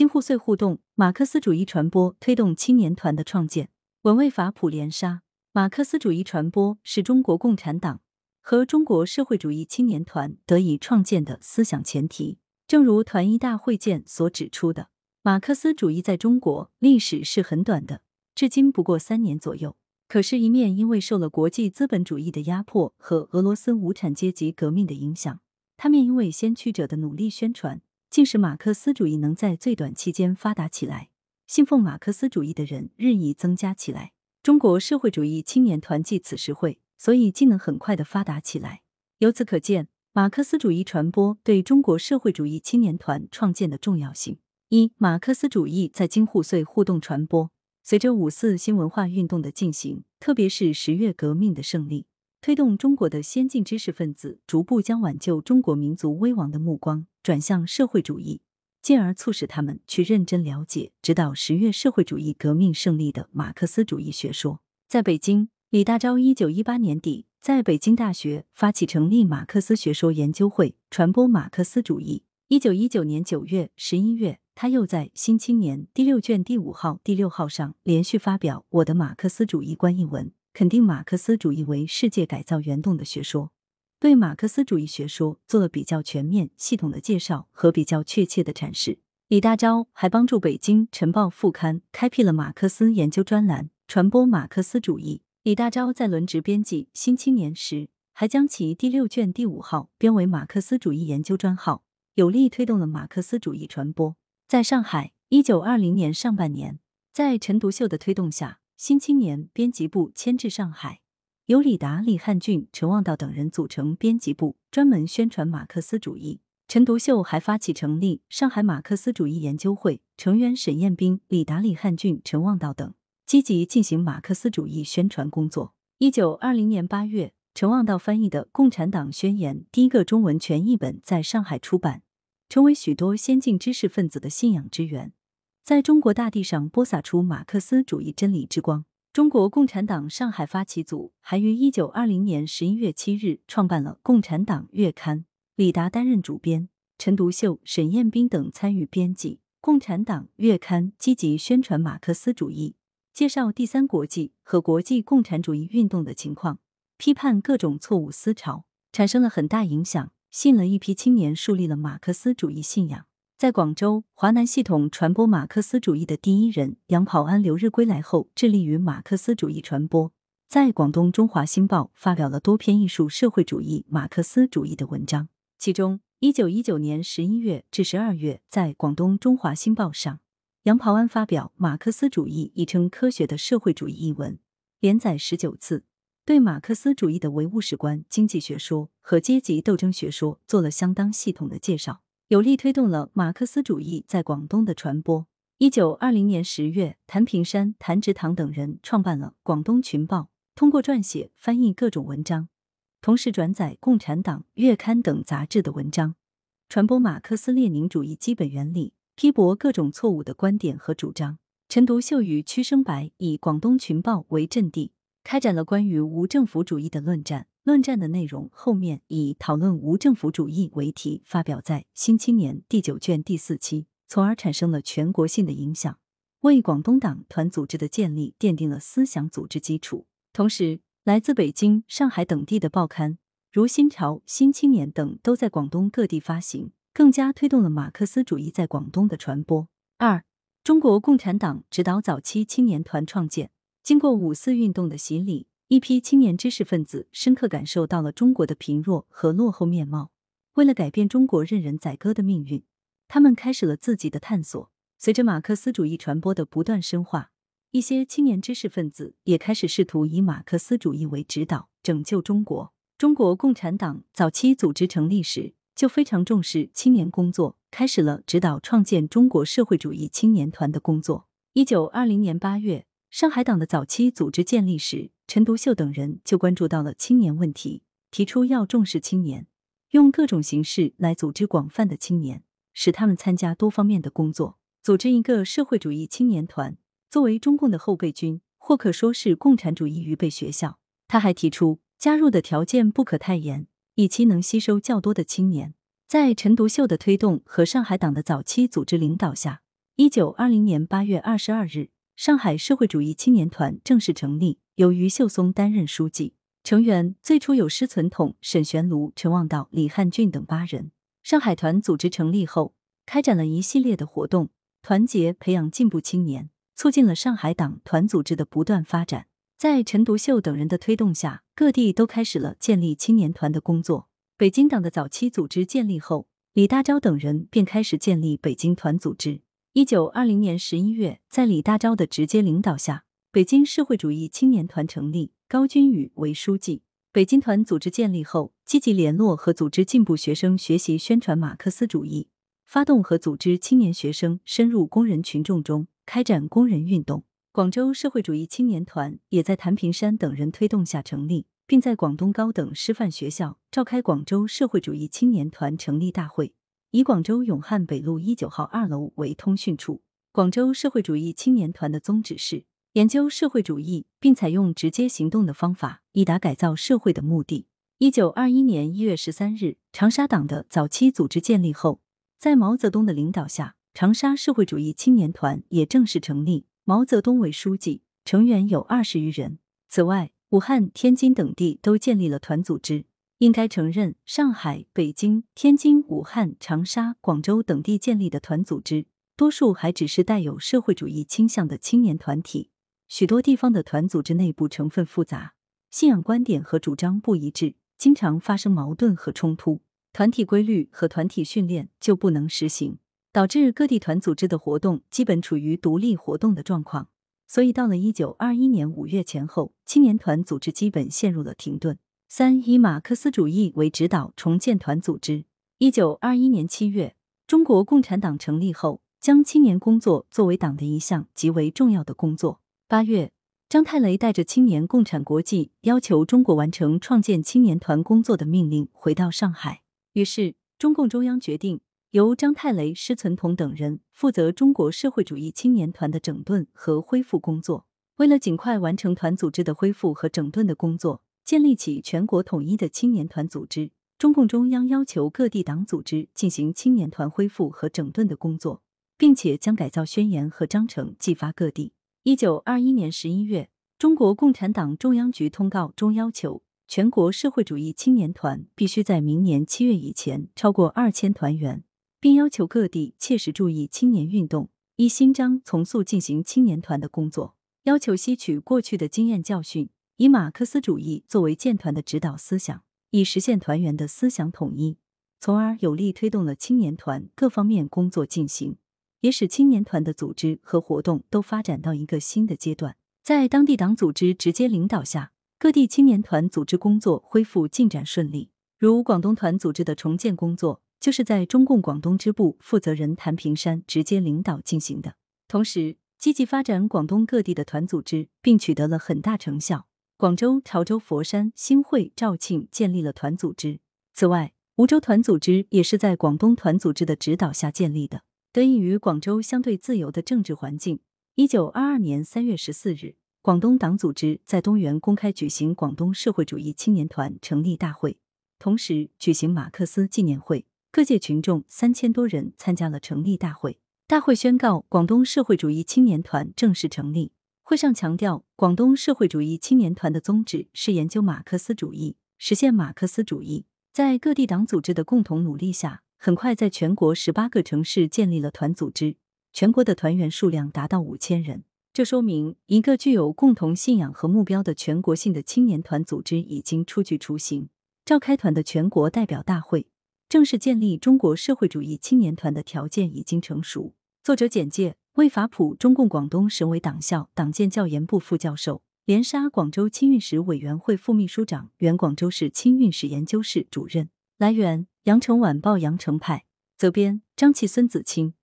京沪穗互动，马克思主义传播推动青年团的创建。文卫法普连沙，马克思主义传播是中国共产党和中国社会主义青年团得以创建的思想前提。正如团一大会见所指出的，马克思主义在中国历史是很短的，至今不过三年左右。可是，一面因为受了国际资本主义的压迫和俄罗斯无产阶级革命的影响，他面因为先驱者的努力宣传。竟使马克思主义能在最短期间发达起来，信奉马克思主义的人日益增加起来。中国社会主义青年团际此时会，所以竟能很快的发达起来。由此可见，马克思主义传播对中国社会主义青年团创建的重要性。一、马克思主义在京沪穗互动传播。随着五四新文化运动的进行，特别是十月革命的胜利。推动中国的先进知识分子逐步将挽救中国民族危亡的目光转向社会主义，进而促使他们去认真了解直到十月社会主义革命胜利的马克思主义学说。在北京，李大钊一九一八年底在北京大学发起成立马克思学说研究会，传播马克思主义。一九一九年九月、十一月，他又在《新青年》第六卷第五号、第六号上连续发表《我的马克思主义观》一文。肯定马克思主义为世界改造原动的学说，对马克思主义学说做了比较全面、系统的介绍和比较确切的阐释。李大钊还帮助北京晨报副刊开辟了马克思研究专栏，传播马克思主义。李大钊在轮值编辑《新青年》时，还将其第六卷第五号编为马克思主义研究专号，有力推动了马克思主义传播。在上海，一九二零年上半年，在陈独秀的推动下。新青年编辑部迁至上海，由李达、李汉俊、陈望道等人组成编辑部，专门宣传马克思主义。陈独秀还发起成立上海马克思主义研究会，成员沈雁冰、李达、李汉俊、陈望道等，积极进行马克思主义宣传工作。一九二零年八月，陈望道翻译的《共产党宣言》第一个中文全译本在上海出版，成为许多先进知识分子的信仰之源。在中国大地上播撒出马克思主义真理之光。中国共产党上海发起组还于一九二零年十一月七日创办了《共产党月刊》，李达担任主编，陈独秀、沈雁冰等参与编辑。《共产党月刊》积极宣传马克思主义，介绍第三国际和国际共产主义运动的情况，批判各种错误思潮，产生了很大影响，吸引了一批青年，树立了马克思主义信仰。在广州华南系统传播马克思主义的第一人杨跑安留日归来后，致力于马克思主义传播，在广东《中华新报》发表了多篇艺术社会主义、马克思主义的文章。其中，一九一九年十一月至十二月，在广东《中华新报》上，杨跑安发表《马克思主义亦称科学的社会主义》一文，连载十九次，对马克思主义的唯物史观、经济学说和阶级斗争学说做了相当系统的介绍。有力推动了马克思主义在广东的传播。一九二零年十月，谭平山、谭植堂等人创办了《广东群报》，通过撰写、翻译各种文章，同时转载《共产党月刊》等杂志的文章，传播马克思列宁主义基本原理，批驳各种错误的观点和主张。陈独秀与屈生白以《广东群报》为阵地，开展了关于无政府主义的论战。论战的内容后面以讨论无政府主义为题，发表在《新青年》第九卷第四期，从而产生了全国性的影响，为广东党团组织的建立奠定了思想组织基础。同时，来自北京、上海等地的报刊，如《新潮》《新青年》等，都在广东各地发行，更加推动了马克思主义在广东的传播。二、中国共产党指导早期青年团创建，经过五四运动的洗礼。一批青年知识分子深刻感受到了中国的贫弱和落后面貌。为了改变中国任人宰割的命运，他们开始了自己的探索。随着马克思主义传播的不断深化，一些青年知识分子也开始试图以马克思主义为指导，拯救中国。中国共产党早期组织成立时就非常重视青年工作，开始了指导创建中国社会主义青年团的工作。一九二零年八月，上海党的早期组织建立时。陈独秀等人就关注到了青年问题，提出要重视青年，用各种形式来组织广泛的青年，使他们参加多方面的工作，组织一个社会主义青年团，作为中共的后备军，或可说是共产主义预备学校。他还提出，加入的条件不可太严，以期能吸收较多的青年。在陈独秀的推动和上海党的早期组织领导下，一九二零年八月二十二日，上海社会主义青年团正式成立，由于秀松担任书记。成员最初有施存统、沈玄庐、陈望道、李汉俊等八人。上海团组织成立后，开展了一系列的活动，团结培养进步青年，促进了上海党团组织的不断发展。在陈独秀等人的推动下，各地都开始了建立青年团的工作。北京党的早期组织建立后，李大钊等人便开始建立北京团组织。一九二零年十一月，在李大钊的直接领导下，北京社会主义青年团成立。高君宇为书记。北京团组织建立后，积极联络和组织进步学生学习宣传马克思主义，发动和组织青年学生深入工人群众中，开展工人运动。广州社会主义青年团也在谭平山等人推动下成立，并在广东高等师范学校召开广州社会主义青年团成立大会，以广州永汉北路一九号二楼为通讯处。广州社会主义青年团的宗旨是。研究社会主义，并采用直接行动的方法，以达改造社会的目的。一九二一年一月十三日，长沙党的早期组织建立后，在毛泽东的领导下，长沙社会主义青年团也正式成立。毛泽东为书记，成员有二十余人。此外，武汉、天津等地都建立了团组织。应该承认，上海、北京、天津、武汉、长沙、广州等地建立的团组织，多数还只是带有社会主义倾向的青年团体。许多地方的团组织内部成分复杂，信仰观点和主张不一致，经常发生矛盾和冲突，团体规律和团体训练就不能实行，导致各地团组织的活动基本处于独立活动的状况。所以，到了一九二一年五月前后，青年团组织基本陷入了停顿。三以马克思主义为指导重建团组织。一九二一年七月，中国共产党成立后，将青年工作作为党的一项极为重要的工作。八月，张太雷带着青年共产国际要求中国完成创建青年团工作的命令回到上海。于是，中共中央决定由张太雷、施存统等人负责中国社会主义青年团的整顿和恢复工作。为了尽快完成团组织的恢复和整顿的工作，建立起全国统一的青年团组织，中共中央要求各地党组织进行青年团恢复和整顿的工作，并且将改造宣言和章程寄发各地。一九二一年十一月，中国共产党中央局通告中要求，全国社会主义青年团必须在明年七月以前超过二千团员，并要求各地切实注意青年运动，依新章从速进行青年团的工作。要求吸取过去的经验教训，以马克思主义作为建团的指导思想，以实现团员的思想统一，从而有力推动了青年团各方面工作进行。也使青年团的组织和活动都发展到一个新的阶段。在当地党组织直接领导下，各地青年团组织工作恢复进展顺利。如广东团组织的重建工作，就是在中共广东支部负责人谭平山直接领导进行的。同时，积极发展广东各地的团组织，并取得了很大成效。广州、潮州、佛山、新会、肇庆建立了团组织。此外，梧州团组织也是在广东团组织的指导下建立的。得益于广州相对自由的政治环境，一九二二年三月十四日，广东党组织在东园公开举行广东社会主义青年团成立大会，同时举行马克思纪念会，各界群众三千多人参加了成立大会。大会宣告广东社会主义青年团正式成立。会上强调，广东社会主义青年团的宗旨是研究马克思主义，实现马克思主义。在各地党组织的共同努力下。很快，在全国十八个城市建立了团组织，全国的团员数量达到五千人。这说明，一个具有共同信仰和目标的全国性的青年团组织已经初具雏形。召开团的全国代表大会，正式建立中国社会主义青年团的条件已经成熟。作者简介：魏法普，中共广东省委党校党建教研部副教授，连沙广州清运史委员会副秘书长，原广州市清运史研究室主任。来源。羊城晚报羊城派责编张琪、孙子清。